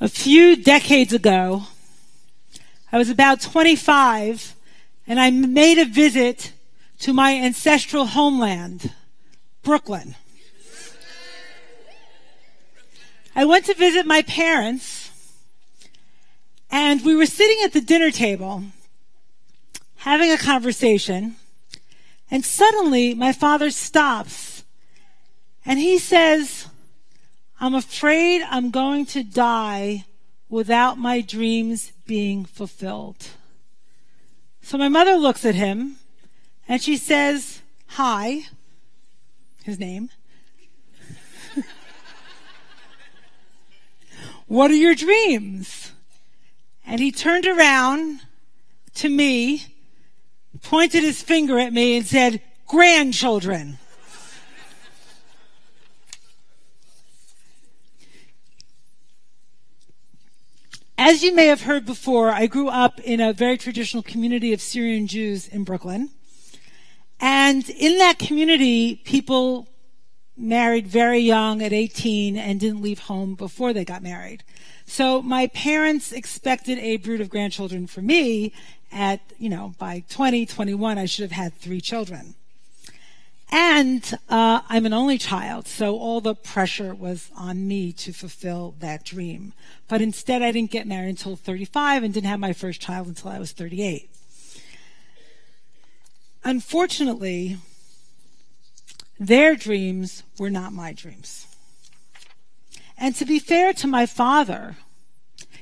A few decades ago, I was about 25 and I made a visit to my ancestral homeland, Brooklyn. I went to visit my parents and we were sitting at the dinner table having a conversation and suddenly my father stops and he says, I'm afraid I'm going to die without my dreams being fulfilled. So my mother looks at him and she says, Hi, his name. what are your dreams? And he turned around to me, pointed his finger at me and said, grandchildren. As you may have heard before, I grew up in a very traditional community of Syrian Jews in Brooklyn. And in that community, people married very young at 18 and didn't leave home before they got married. So my parents expected a brood of grandchildren for me at, you know, by 20, 21, I should have had three children. And uh, I'm an only child, so all the pressure was on me to fulfill that dream. But instead, I didn't get married until 35 and didn't have my first child until I was 38. Unfortunately, their dreams were not my dreams. And to be fair to my father,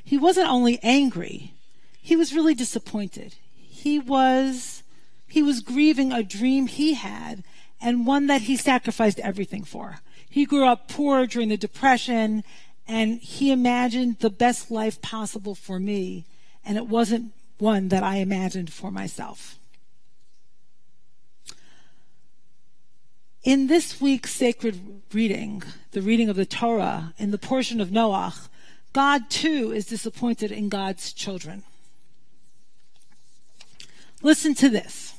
he wasn't only angry, he was really disappointed. He was, he was grieving a dream he had and one that he sacrificed everything for. He grew up poor during the Depression, and he imagined the best life possible for me, and it wasn't one that I imagined for myself. In this week's sacred reading, the reading of the Torah, in the portion of Noach, God too is disappointed in God's children. Listen to this.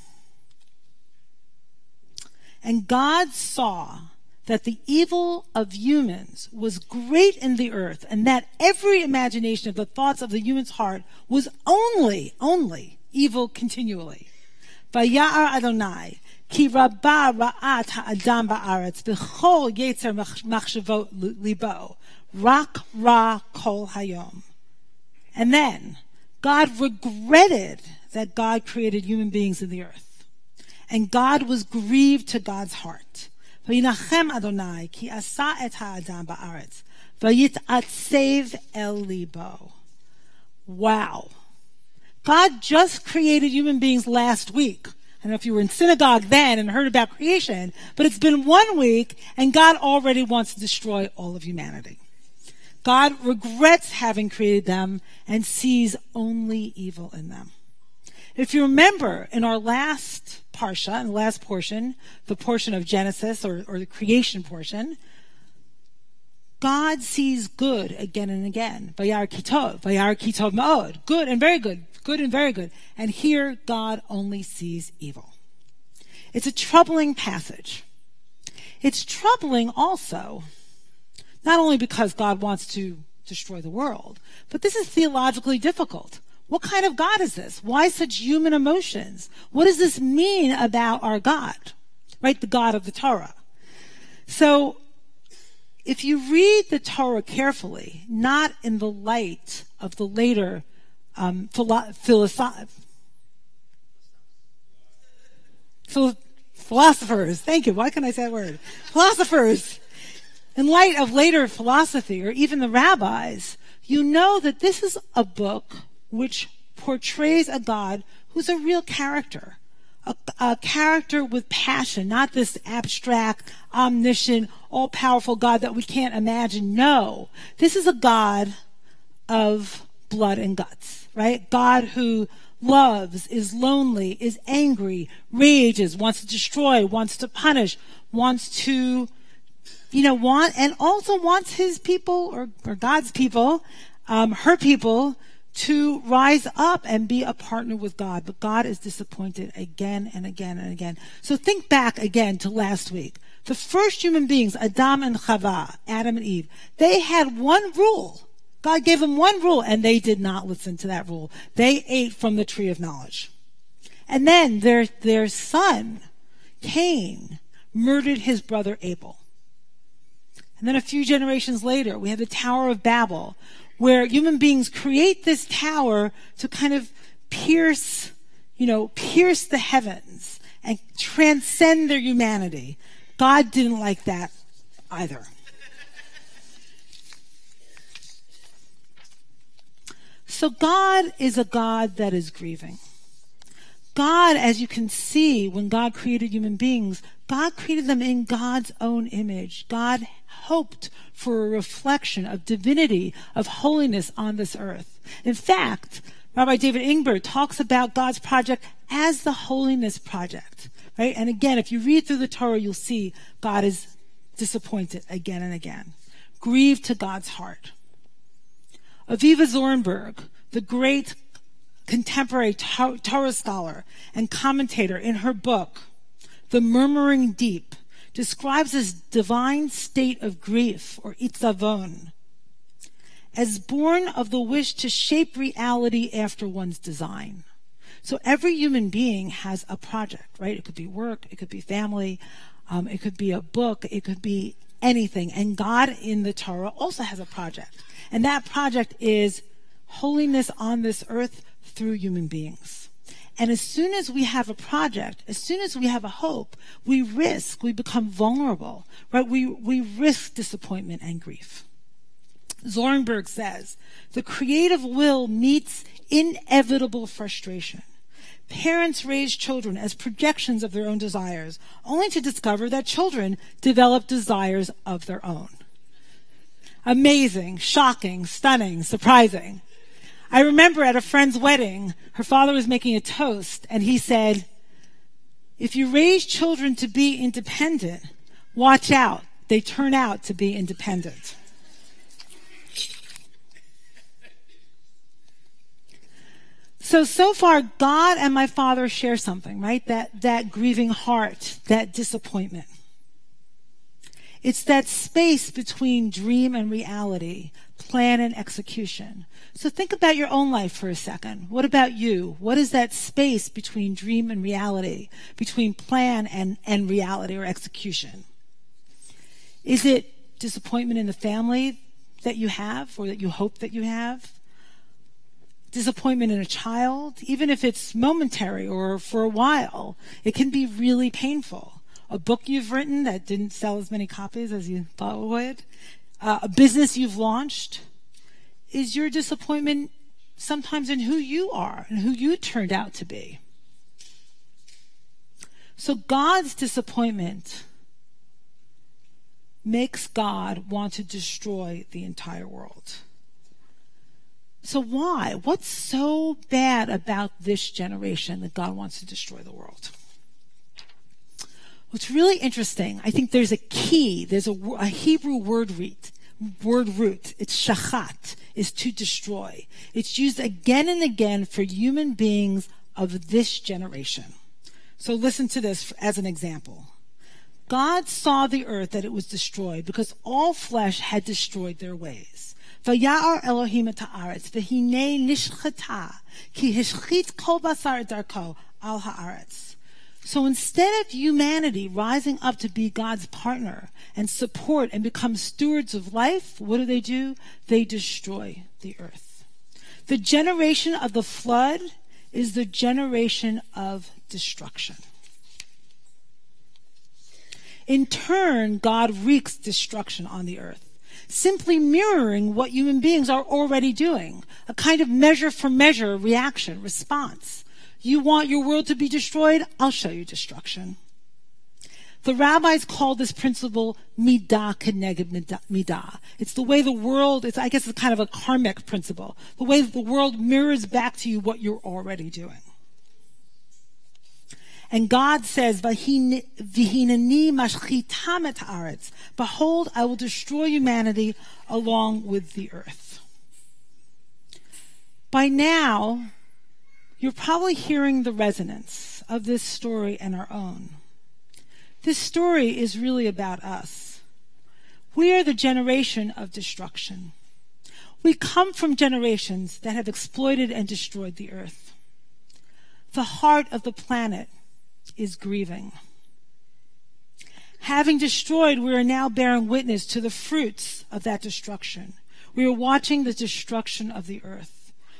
And God saw that the evil of humans was great in the earth, and that every imagination of the thoughts of the human's heart was only, only evil continually. Vayar Adonai, ki rabba ra'at ha'adam ba'aretz, b'chol yetzer machshavot libo, rak ra kol hayom. And then, God regretted that God created human beings in the earth. And God was grieved to God's heart. וינחם אדוני כי עשה את האדם בארץ, ויתעצב אל ליבו. Wow. God just created human beings last week. I don't know if you were in synagogue then and heard about creation, but it's been one week and God already wants to destroy all of humanity. God regrets having created them and sees only evil in them. If you remember in our last parsha, in the last portion, the portion of Genesis or, or the creation portion, God sees good again and again. Vayar kitov, vayar kitov ma'od. Good and very good, good and very good. And here God only sees evil. It's a troubling passage. It's troubling also, not only because God wants to destroy the world, but this is theologically difficult. What kind of God is this? Why such human emotions? What does this mean about our God? Right? The God of the Torah. So, if you read the Torah carefully, not in the light of the later um, philo- philosoph- philosophers, thank you, why can't I say that word? Philosophers, in light of later philosophy or even the rabbis, you know that this is a book which portrays a God who's a real character, a, a character with passion, not this abstract, omniscient, all powerful God that we can't imagine. No, this is a God of blood and guts, right? God who loves, is lonely, is angry, rages, wants to destroy, wants to punish, wants to, you know, want, and also wants his people or, or God's people, um, her people to rise up and be a partner with God. But God is disappointed again and again and again. So think back again to last week. The first human beings, Adam and Chava, Adam and Eve, they had one rule. God gave them one rule and they did not listen to that rule. They ate from the tree of knowledge. And then their, their son, Cain, murdered his brother Abel. And then a few generations later, we have the Tower of Babel, where human beings create this tower to kind of pierce, you know, pierce the heavens and transcend their humanity. God didn't like that either. So God is a God that is grieving. God, as you can see, when God created human beings, God created them in God's own image. God hoped for a reflection of divinity, of holiness on this earth. In fact, Rabbi David Ingber talks about God's project as the holiness project, right? And again, if you read through the Torah, you'll see God is disappointed again and again, grieved to God's heart. Avivah Zornberg, the great contemporary Torah scholar and commentator in her book, The Murmuring Deep, describes this divine state of grief, or itzavon, as born of the wish to shape reality after one's design. So every human being has a project, right? It could be work, it could be family, um, it could be a book, it could be anything. And God in the Torah also has a project. And that project is holiness on this earth through human beings. And as soon as we have a project, as soon as we have a hope, we risk, we become vulnerable, right? We, we risk disappointment and grief. Zornberg says, the creative will meets inevitable frustration. Parents raise children as projections of their own desires, only to discover that children develop desires of their own. Amazing, shocking, stunning, surprising. I remember at a friend's wedding, her father was making a toast, and he said, If you raise children to be independent, watch out. They turn out to be independent. So, so far, God and my father share something, right? That, that grieving heart, that disappointment. It's that space between dream and reality, plan and execution. So think about your own life for a second. What about you? What is that space between dream and reality, between plan and, and reality or execution? Is it disappointment in the family that you have or that you hope that you have? Disappointment in a child, even if it's momentary or for a while, it can be really painful. A book you've written that didn't sell as many copies as you thought it would, uh, a business you've launched, is your disappointment sometimes in who you are and who you turned out to be. So God's disappointment makes God want to destroy the entire world. So why? What's so bad about this generation that God wants to destroy the world? What's really interesting, I think there's a key, there's a, a Hebrew word root, word root. It's shachat is to destroy. It's used again and again for human beings of this generation. So listen to this as an example. God saw the earth that it was destroyed because all flesh had destroyed their ways. Vayar Elohim et v'hinei nishchata, ki hishchit kol basar darko al haaretz. So instead of humanity rising up to be God's partner and support and become stewards of life, what do they do? They destroy the earth. The generation of the flood is the generation of destruction. In turn, God wreaks destruction on the earth, simply mirroring what human beings are already doing, a kind of measure for measure reaction, response. You want your world to be destroyed? I'll show you destruction. The rabbis call this principle midah keneged midah. It's the way the world, it's, I guess it's kind of a karmic principle. The way the world mirrors back to you what you're already doing. And God says, Behold, I will destroy humanity along with the earth. By now, you're probably hearing the resonance of this story and our own. This story is really about us. We are the generation of destruction. We come from generations that have exploited and destroyed the earth. The heart of the planet is grieving. Having destroyed, we are now bearing witness to the fruits of that destruction. We are watching the destruction of the earth.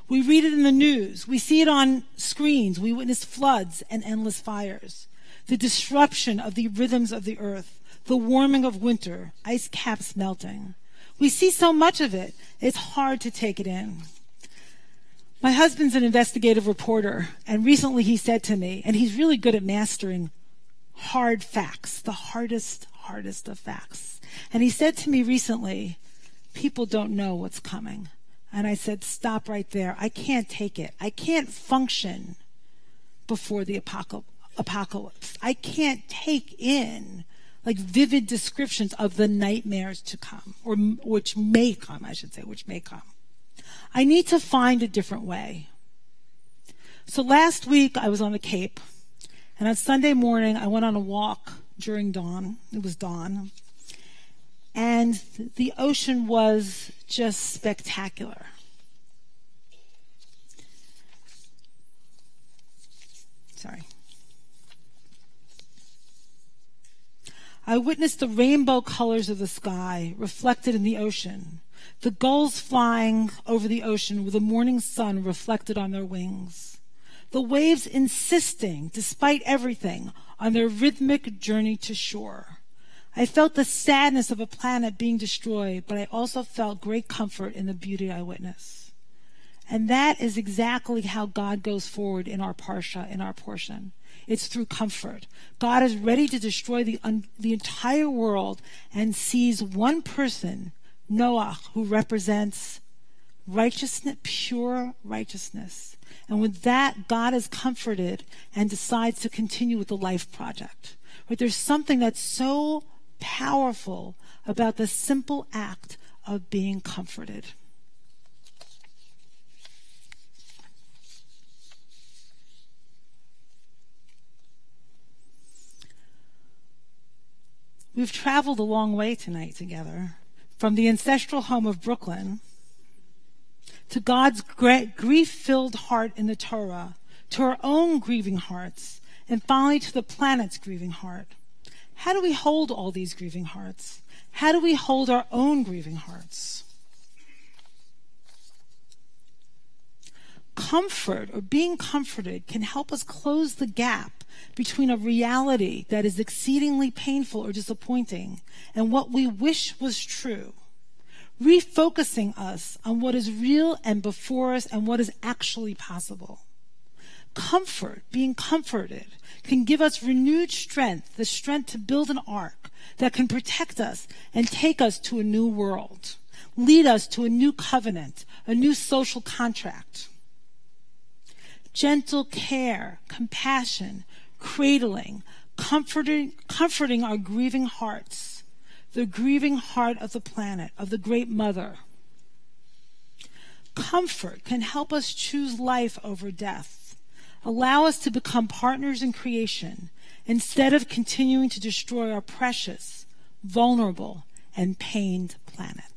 We read it in the news. We see it on screens. We witness floods and endless fires. The disruption of the rhythms of the earth. The warming of winter. Ice caps melting. We see so much of it, it's hard to take it in. My husband's an investigative reporter, and recently he said to me, and he's really good at mastering hard facts, the hardest, hardest of facts. And he said to me recently, people don't know what's coming. And I said, stop right there. I can't take it. I can't function before the apocalypse. I can't take in like vivid descriptions of the nightmares to come, or which may come, I should say, which may come. I need to find a different way. So last week I was on the Cape, and on Sunday morning I went on a walk during dawn. It was dawn. And the ocean was just spectacular. Sorry. I witnessed the rainbow colors of the sky reflected in the ocean, the gulls flying over the ocean with the morning sun reflected on their wings, the waves insisting, despite everything, on their rhythmic journey to shore. I felt the sadness of a planet being destroyed, but I also felt great comfort in the beauty I witnessed. And that is exactly how God goes forward in our parsha, in our portion. It's through comfort. God is ready to destroy the, un, the entire world and sees one person, Noah, who represents righteousness, pure righteousness. And with that, God is comforted and decides to continue with the life project. But there's something that's so powerful about the simple act of being comforted. We've traveled a long way tonight together from the ancestral home of Brooklyn to God's grief filled heart in the Torah, to our own grieving hearts, and finally to the planet's grieving heart. How do we hold all these grieving hearts? How do we hold our own grieving hearts? Comfort or being comforted can help us close the gap between a reality that is exceedingly painful or disappointing and what we wish was true, refocusing us on what is real and before us and what is actually possible. Comfort, being comforted, can give us renewed strength, the strength to build an ark that can protect us and take us to a new world, lead us to a new covenant, a new social contract gentle care, compassion, cradling, comforting, comforting our grieving hearts, the grieving heart of the planet, of the great mother. Comfort can help us choose life over death, allow us to become partners in creation instead of continuing to destroy our precious, vulnerable, and pained planet.